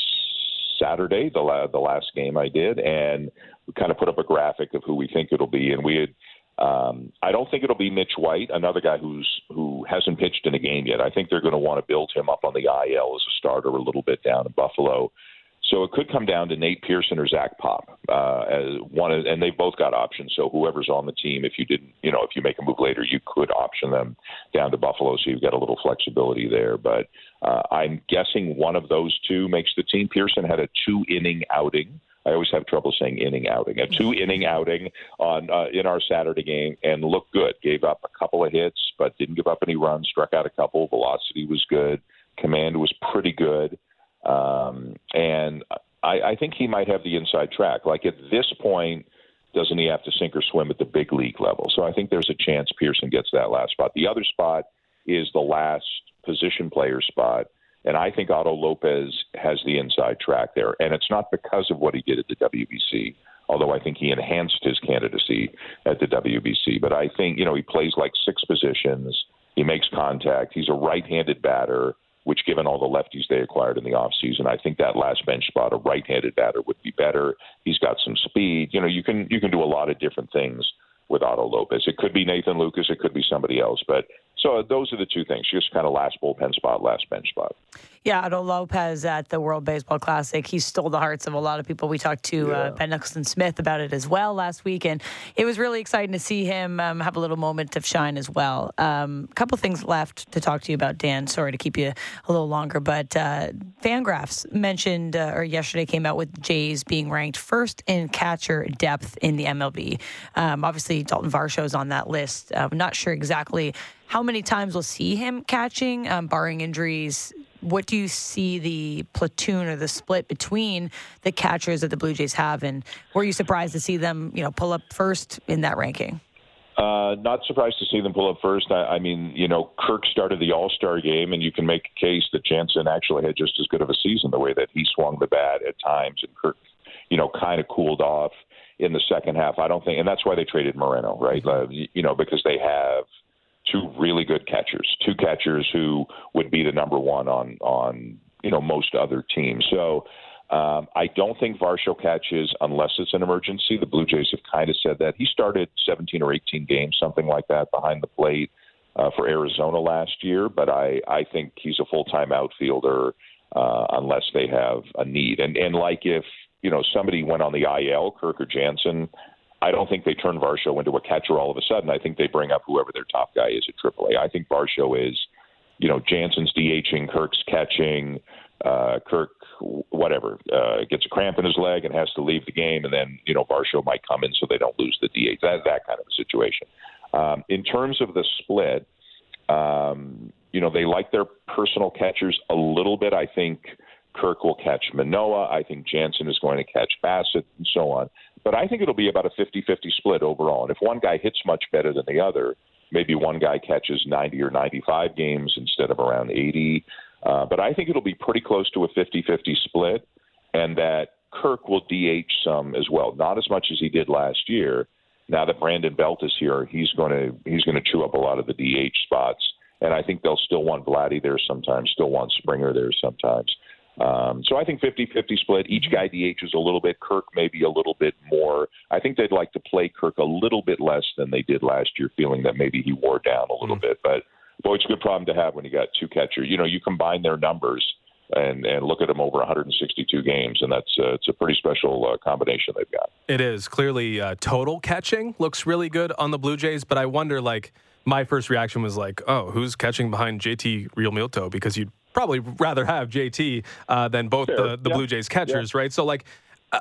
Saturday, the la- the last game I did, and we kind of put up a graphic of who we think it'll be, and we had. Um, I don't think it'll be Mitch White, another guy who's who hasn't pitched in a game yet. I think they're going to want to build him up on the IL as a starter a little bit down in Buffalo. So it could come down to Nate Pearson or Zach Pop. Uh, as one, and they've both got options. So whoever's on the team, if you didn't, you know, if you make a move later, you could option them down to Buffalo. So you've got a little flexibility there. But uh, I'm guessing one of those two makes the team. Pearson had a two inning outing. I always have trouble saying inning outing. A two inning outing on uh, in our Saturday game and looked good. Gave up a couple of hits, but didn't give up any runs. Struck out a couple. Velocity was good. Command was pretty good. Um, and I, I think he might have the inside track. Like at this point, doesn't he have to sink or swim at the big league level? So I think there's a chance Pearson gets that last spot. The other spot is the last position player spot. And I think Otto Lopez has the inside track there. And it's not because of what he did at the WBC, although I think he enhanced his candidacy at the WBC. But I think, you know, he plays like six positions. He makes contact. He's a right handed batter, which, given all the lefties they acquired in the offseason, I think that last bench spot, a right handed batter, would be better. He's got some speed. You know, you can you can do a lot of different things with Otto Lopez. It could be Nathan Lukes. it could be somebody else, but so those are the two things. Just kind of last bullpen spot, last bench spot. Yeah, Otto Lopez at the World Baseball Classic, he stole the hearts of a lot of people. We talked to uh, yeah. uh, Ben Nicholson Smith about it as well last week, and it was really exciting to see him um, have a little moment of shine as well. A um, couple things left to talk to you about, Dan. Sorry to keep you a little longer, but uh, Fangraphs mentioned, uh, or yesterday came out with Jays being ranked first in catcher depth in the MLB. Um, obviously, Dalton Varsho is on that list. I'm not sure exactly how many times we'll see him catching, um, barring injuries. What do you see the platoon or the split between the catchers that the Blue Jays have, and were you surprised to see them, you know, pull up first in that ranking? Uh, not surprised to see them pull up first. I, I mean, you know, Kirk started the All Star game, and you can make a case that Jansen actually had just as good of a season the way that he swung the bat at times, and Kirk, you know, kind of cooled off in the second half. I don't think, and that's why they traded Moreno, right? Mm-hmm. Uh, you know, because they have two really good catchers, two catchers who would be the number one on on you know most other teams. So um, I don't think Varsho catches unless it's an emergency. The Blue Jays have kind of said that he started 17 or 18 games, something like that, behind the plate uh, for Arizona last year. But I I think he's a full time outfielder uh, unless they have a need. And and like if you know somebody went on the IL, Kirk or Jansen I don't think they turn Varsho into a catcher all of a sudden. I think they bring up whoever their top guy is at AAA. I think Varsho is, you know, Jansen's DHing, Kirk's catching, uh, Kirk, whatever, uh, gets a cramp in his leg and has to leave the game, and then you know Varsho might come in so they don't lose the DH. That that kind of a situation. Um, in terms of the split, um, you know, they like their personal catchers a little bit. I think Kirk will catch Manoah. I think Jansen is going to catch Bassitt, and so on. But I think it'll be about a 50 50 split overall. And if one guy hits much better than the other, maybe one guy catches 90 or 95 games instead of around 80. Uh, but I think it'll be pretty close to a 50 50 split, and that Kirk will DH some as well. Not as much as he did last year. Now that Brandon Belt is here, he's going to he's going to chew up a lot of the DH spots, and I think they'll still want Vladdy there sometimes, still want Springer there sometimes. Um, so I think 50-50 split. Each guy DHs a little bit. Kirk maybe a little bit more. I think they'd like to play Kirk a little bit less than they did last year, feeling that maybe he wore down a little mm bit. But boy, it's a good problem to have when you got two catchers. You know, you combine their numbers and and look at them over 162 games, and that's uh, it's a pretty special uh, combination they've got. It is clearly uh, total catching looks really good on the Blue Jays, but I wonder like my first reaction was like, oh, who's catching behind JT Realmuto? Because you'd probably rather have JT uh, than both sure. the, the Blue Jays catchers, right? So like,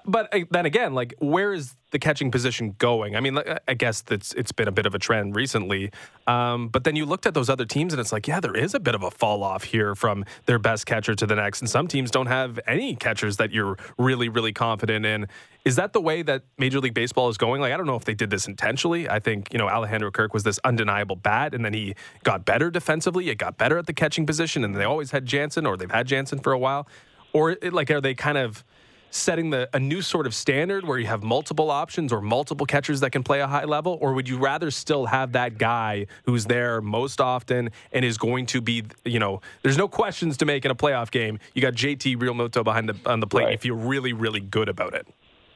but uh, then again, like, where is the catching position going? I mean, I guess that's it's been a bit of a trend recently. Um, but then you looked at those other teams, and it's like, yeah, there is a bit of a fall off here from their best catcher to the next, and some teams don't have any catchers that you're really, really confident in. Is that the way that Major League Baseball is going? Like, I don't know if they did this intentionally. I think you know Alejandro Kirk was this undeniable bat, and then he got better defensively. It got better at the catching position, and they always had Jansen, or they've had Jansen for a while. Or like, are they kind of setting the a new sort of standard where you have multiple options or multiple catchers that can play a high level or would you rather still have that guy who's there most often and is going to be you know there's no questions to make in a playoff game you got JT Realmuto behind the on the plate right. you feel really really good about it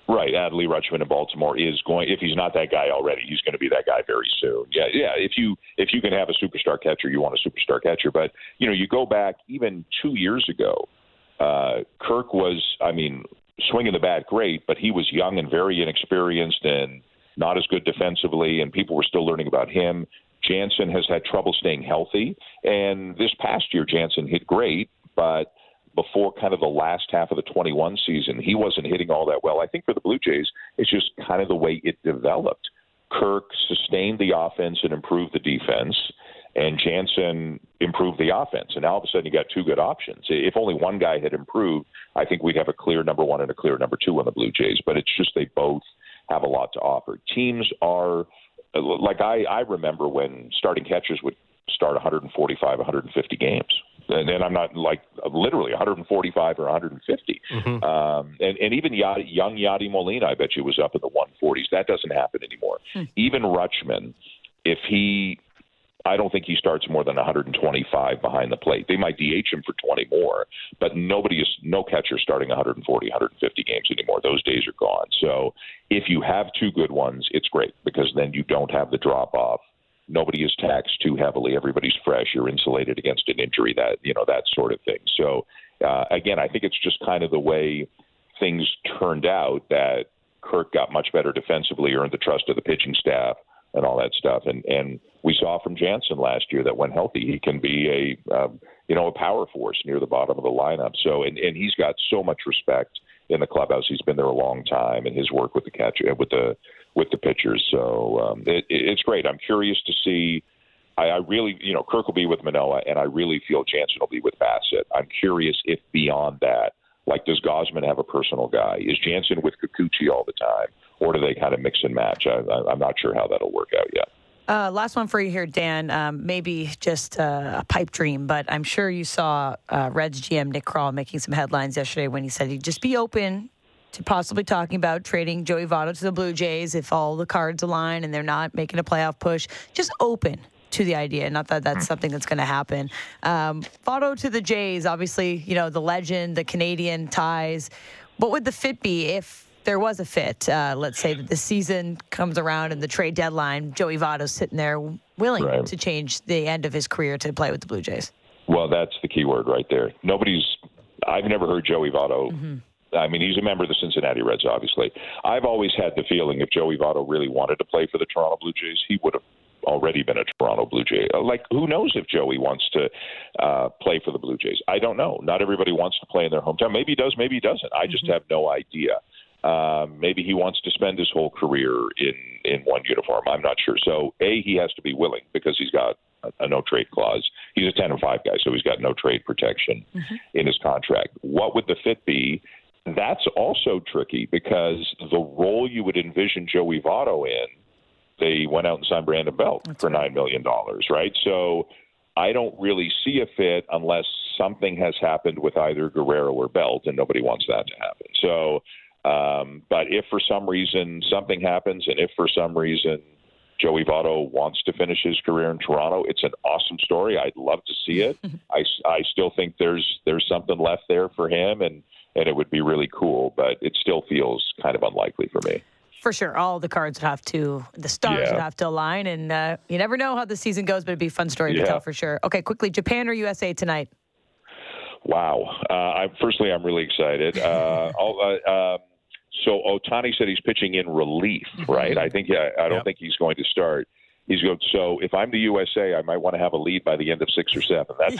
Right, Adley Rutschman in Baltimore is going. If he's not that guy already, he's going to be that guy very soon. Yeah, yeah. If you if you can have a superstar catcher, you want a superstar catcher. But you know, you go back even two years ago, uh, Kirk was, I mean, swinging the bat great, but he was young and very inexperienced and not as good defensively, and people were still learning about him. Jansen has had trouble staying healthy, and this past year Jansen hit great, but before kind of the last half of the 21 season, he wasn't hitting all that well. I think for the Blue Jays, it's just kind of the way it developed. Kirk sustained the offense and improved the defense, and Jansen improved the offense. And now all of a sudden, you got two good options. If only one guy had improved, I think we'd have a clear number one and a clear number two on the Blue Jays. But it's just they both have a lot to offer. Teams are like I, I remember when starting catchers would start 145, 150 games. And, and I'm not like literally 145 or 150. Mm-hmm. Um, and, and even Yadi, young Yadi Molina, I bet you was up in the 140s. That doesn't happen anymore. Hmm. Even Rutschman, if he I don't think he starts more than 125 behind the plate. They might DH him for 20 more, but nobody is no catcher starting 140, 150 games anymore. Those days are gone. So if you have two good ones, it's great because then you don't have the drop off. Nobody is taxed too heavily. Everybody's fresh. You're insulated against an injury. That you know that sort of thing. So uh, again, I think it's just kind of the way things turned out that Kirk got much better defensively, earned the trust of the pitching staff and all that stuff. And and we saw from Jansen last year that when healthy, he can be a um, you know a power force near the bottom of the lineup. So and and he's got so much respect in the clubhouse. He's been there a long time, and his work with the catcher with the with the pitchers. So um, it, it's great. I'm curious to see. I, I really, you know, Kirk will be with Manoah, and I really feel Jansen will be with Bassitt. I'm curious if beyond that, like, does Gausman have a personal guy? Is Jansen with Kikuchi all the time? or do they kind of mix and match? I, am not sure how that'll work out yet. Uh, last one for you here, Dan. Um, maybe just uh, a pipe dream, but I'm sure you saw uh, Reds GM Nick Krall making some headlines yesterday when he said he'd just be open to possibly talking about trading Joey Votto to the Blue Jays if all the cards align and they're not making a playoff push. Just open to the idea. Not that that's something that's going to happen. Um, Votto to the Jays, obviously, you know, the legend, the Canadian ties. What would the fit be if there was a fit, uh, let's say that the season comes around and the trade deadline, Joey Votto's sitting there willing right. to change the end of his career to play with the Blue Jays. Well, that's the key word right there. Nobody's. I've never heard Joey Votto. Mm-hmm. I mean, he's a member of the Cincinnati Reds, obviously. I've always had the feeling if Joey Votto really wanted to play for the Toronto Blue Jays, he would have already been a Toronto Blue Jay. Uh, like, who knows if Joey wants to uh, play for the Blue Jays? I don't know. Not everybody wants to play in their hometown. Maybe he does, maybe he doesn't. I just mm-hmm. have no idea. Um, maybe he wants to spend his whole career in in one uniform. I'm not sure. So a he has to be willing because he's got a, a no trade clause. He's a ten and five guy, so he's got no trade protection mm-hmm. in his contract. What would the fit be? That's also tricky because the role you would envision Joey Votto in, they went out and signed Brandon Belt That's for nine million dollars, right? So I don't really see a fit unless something has happened with either Guerrero or Belt, and nobody wants that to happen. So um, but if for some reason something happens, and if for some reason Joey Votto wants to finish his career in Toronto, it's an awesome story. I'd love to see it. *laughs* I, I still think there's there's something left there for him, and and it would be really cool. But it still feels kind of unlikely for me. For sure, all the cards would have to, the stars yeah. would have to align, and uh, you never know how the season goes, but it'd be a fun story yeah. to tell for sure. Okay, quickly, Japan or USA tonight? Wow. Uh, I, firstly, I'm really excited. Uh, *laughs* uh, um, so Ohtani said he's pitching in relief, mm-hmm. right? I think I, I don't yep. think he's going to start. He's going. So if I'm the USA, I might want to have a lead by the end of six or seven. That's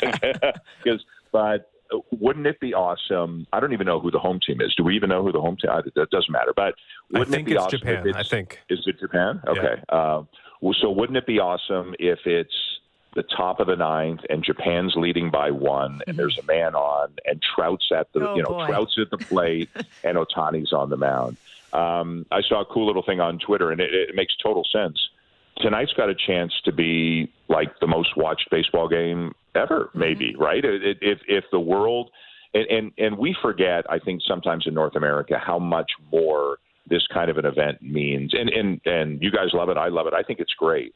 because, *laughs* but wouldn't it be awesome? I don't even know who the home team is. Do we even know who the home team? That doesn't matter. But wouldn't I think it be it's awesome Japan. It's, I think is it Japan? Okay. Yeah. Well, so wouldn't it be awesome if it's the top of the ninth, and Japan's leading by one, and there's a man on, and Trout's at the oh, you know boy. Trout's at the plate, *laughs* and Ohtani's on the mound. Um, I saw a cool little thing on Twitter, and it, it makes total sense. Tonight's got a chance to be like the most watched baseball game ever, mm-hmm. maybe mm-hmm. right? If if the world and, and and we forget, I think sometimes in North America how much more this kind of an event means. And and and you guys love it, I love it. I think it's great.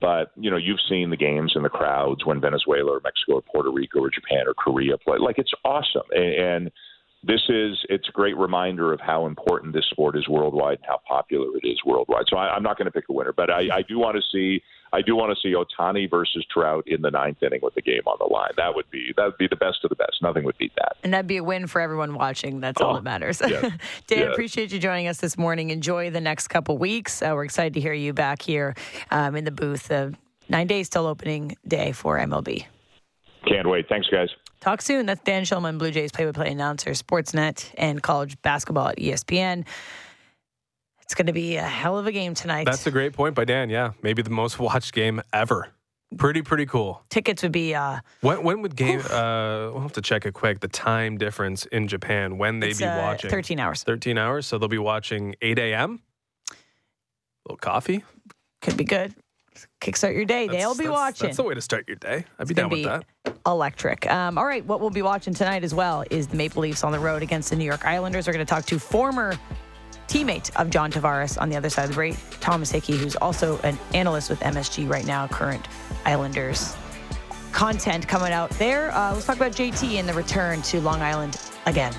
But you know, you've seen the games and the crowds when Venezuela or Mexico or Puerto Rico or Japan or Korea play. Like it's awesome, and, and this is it's a great reminder of how important this sport is worldwide and how popular it is worldwide. So I, am not going to pick a winner, but I, I do want to see I do want to see Ohtani versus Trout in the ninth inning with the game on the line. That would be that would be the best of the best. Nothing would beat that. And that'd be a win for everyone watching. That's oh, all that matters. Yes, *laughs* Dan, yes. appreciate you joining us this morning. Enjoy the next couple weeks. Uh, we're excited to hear you back here um, in the booth. Uh, nine days till opening day for MLB. Can't wait. Thanks, guys. Talk soon. That's Dan Shulman, Blue Jays play-by-play announcer, Sportsnet, and college basketball at ESPN. It's going to be a hell of a game tonight. That's a great point by Dan. Yeah, maybe the most watched game ever. Pretty pretty cool. Tickets would be. Uh, when when would game? Uh, we'll have to check it quick. The time difference in Japan when they be uh, watching. Thirteen hours. Thirteen hours. So they'll be watching eight a.m. A little coffee. Could be good. Kickstart your day. That's, They'll be that's, watching. That's the way to start your day. I'd be down with that. Electric. Um, all right, what we'll be watching tonight as well is the Maple Leafs on the road against the New York Islanders. We're going to talk to former teammate of John Tavares on the other side of the break, Thomas Hickey, who's also an analyst with MSG right now, current Islanders content coming out there. Uh, let's talk about JT and the return to Long Island again.